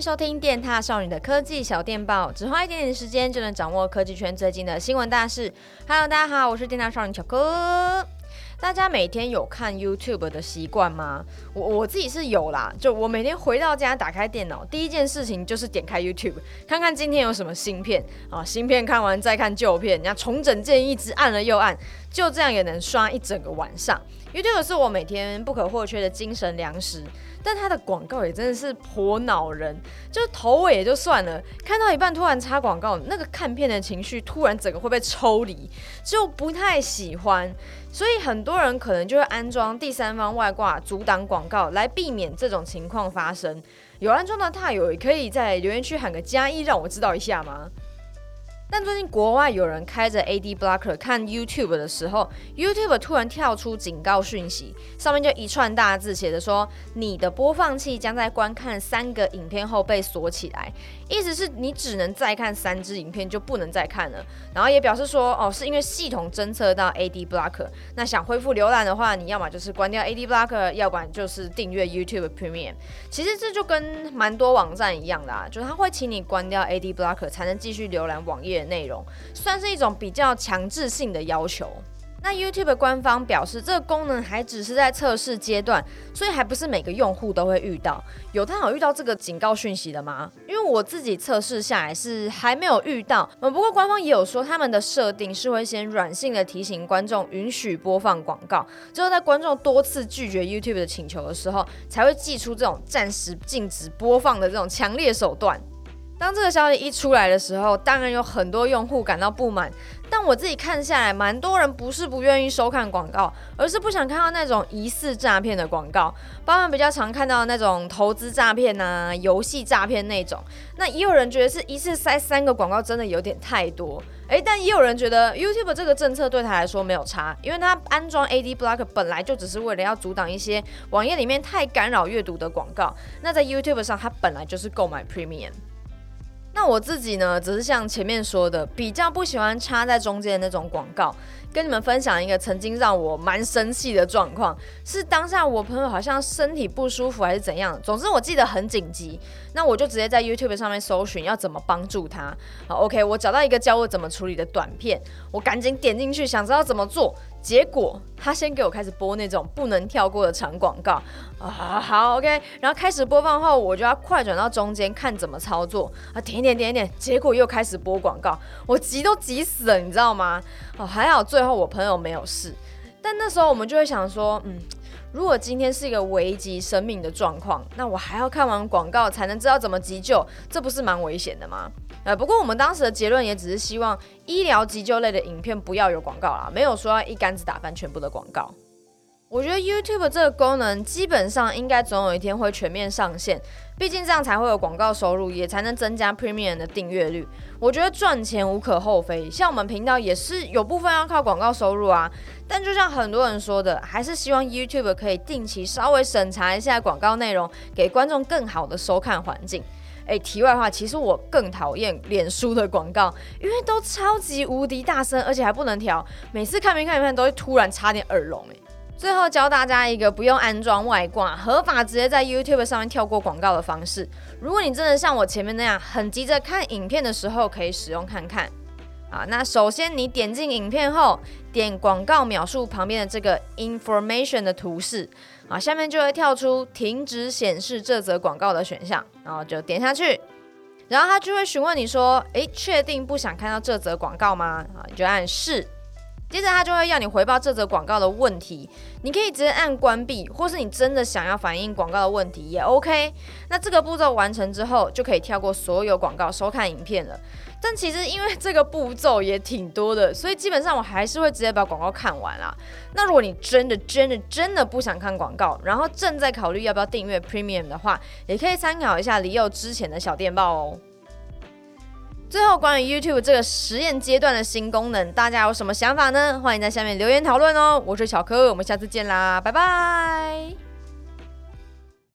收听电踏少女的科技小电报，只花一点点时间就能掌握科技圈最近的新闻大事。Hello，大家好，我是电踏少女巧哥。大家每天有看 YouTube 的习惯吗？我我自己是有啦，就我每天回到家打开电脑，第一件事情就是点开 YouTube，看看今天有什么新片啊。新片看完再看旧片，人家重整键一直按了又按，就这样也能刷一整个晚上。YouTube 是我每天不可或缺的精神粮食。但它的广告也真的是颇恼人，就是头尾也就算了，看到一半突然插广告，那个看片的情绪突然整个会被抽离，就不太喜欢。所以很多人可能就会安装第三方外挂阻挡广告，来避免这种情况发生。有安装的他友也可以在留言区喊个加一，让我知道一下吗？但最近国外有人开着 Ad Blocker 看 YouTube 的时候，YouTube 突然跳出警告讯息，上面就一串大字写着说：“你的播放器将在观看三个影片后被锁起来。”意思是你只能再看三支影片，就不能再看了。然后也表示说：“哦，是因为系统侦测到 Ad Blocker。那想恢复浏览的话，你要么就是关掉 Ad Blocker，要不然就是订阅 YouTube Premium。其实这就跟蛮多网站一样的啊，就是他会请你关掉 Ad Blocker 才能继续浏览网页。内容算是一种比较强制性的要求。那 YouTube 官方表示，这个功能还只是在测试阶段，所以还不是每个用户都会遇到。有他有遇到这个警告讯息的吗？因为我自己测试下来是还没有遇到。嗯，不过官方也有说，他们的设定是会先软性的提醒观众允许播放广告，之后在观众多次拒绝 YouTube 的请求的时候，才会祭出这种暂时禁止播放的这种强烈手段。当这个消息一出来的时候，当然有很多用户感到不满。但我自己看下来，蛮多人不是不愿意收看广告，而是不想看到那种疑似诈骗的广告，包含比较常看到那种投资诈骗啊、游戏诈骗那种。那也有人觉得是一次塞三个广告真的有点太多，诶，但也有人觉得 YouTube 这个政策对他来说没有差，因为他安装 Ad Block 本来就只是为了要阻挡一些网页里面太干扰阅读的广告。那在 YouTube 上，它本来就是购买 Premium。那我自己呢，只是像前面说的，比较不喜欢插在中间的那种广告。跟你们分享一个曾经让我蛮生气的状况，是当下我朋友好像身体不舒服还是怎样，总之我记得很紧急，那我就直接在 YouTube 上面搜寻要怎么帮助他。好，OK，我找到一个教我怎么处理的短片，我赶紧点进去，想知道怎么做。结果他先给我开始播那种不能跳过的长广告啊，好 OK，然后开始播放后，我就要快转到中间看怎么操作啊，点一点点一点，结果又开始播广告，我急都急死了，你知道吗？哦，还好最最后我朋友没有事，但那时候我们就会想说，嗯。如果今天是一个危及生命的状况，那我还要看完广告才能知道怎么急救，这不是蛮危险的吗？呃，不过我们当时的结论也只是希望医疗急救类的影片不要有广告啦，没有说要一竿子打翻全部的广告。我觉得 YouTube 这个功能基本上应该总有一天会全面上线，毕竟这样才会有广告收入，也才能增加 Premium 的订阅率。我觉得赚钱无可厚非，像我们频道也是有部分要靠广告收入啊。但就像很多人说的，还是希望 YouTube 可以定期稍微审查一下广告内容，给观众更好的收看环境。诶，题外话，其实我更讨厌脸书的广告，因为都超级无敌大声，而且还不能调，每次看没看影片都会突然插点耳聋诶。最后教大家一个不用安装外挂，合法直接在 YouTube 上面跳过广告的方式。如果你真的像我前面那样很急着看影片的时候，可以使用看看。啊，那首先你点进影片后，点广告描述旁边的这个 information 的图示，啊，下面就会跳出停止显示这则广告的选项，然后就点下去，然后他就会询问你说，诶，确定不想看到这则广告吗？啊，你就按是。接着他就会要你回报这则广告的问题，你可以直接按关闭，或是你真的想要反映广告的问题也 OK。那这个步骤完成之后，就可以跳过所有广告收看影片了。但其实因为这个步骤也挺多的，所以基本上我还是会直接把广告看完啦。那如果你真的真的真的不想看广告，然后正在考虑要不要订阅 Premium 的话，也可以参考一下李佑之前的小电报哦。最后，关于 YouTube 这个实验阶段的新功能，大家有什么想法呢？欢迎在下面留言讨论哦。我是小柯，我们下次见啦，拜拜。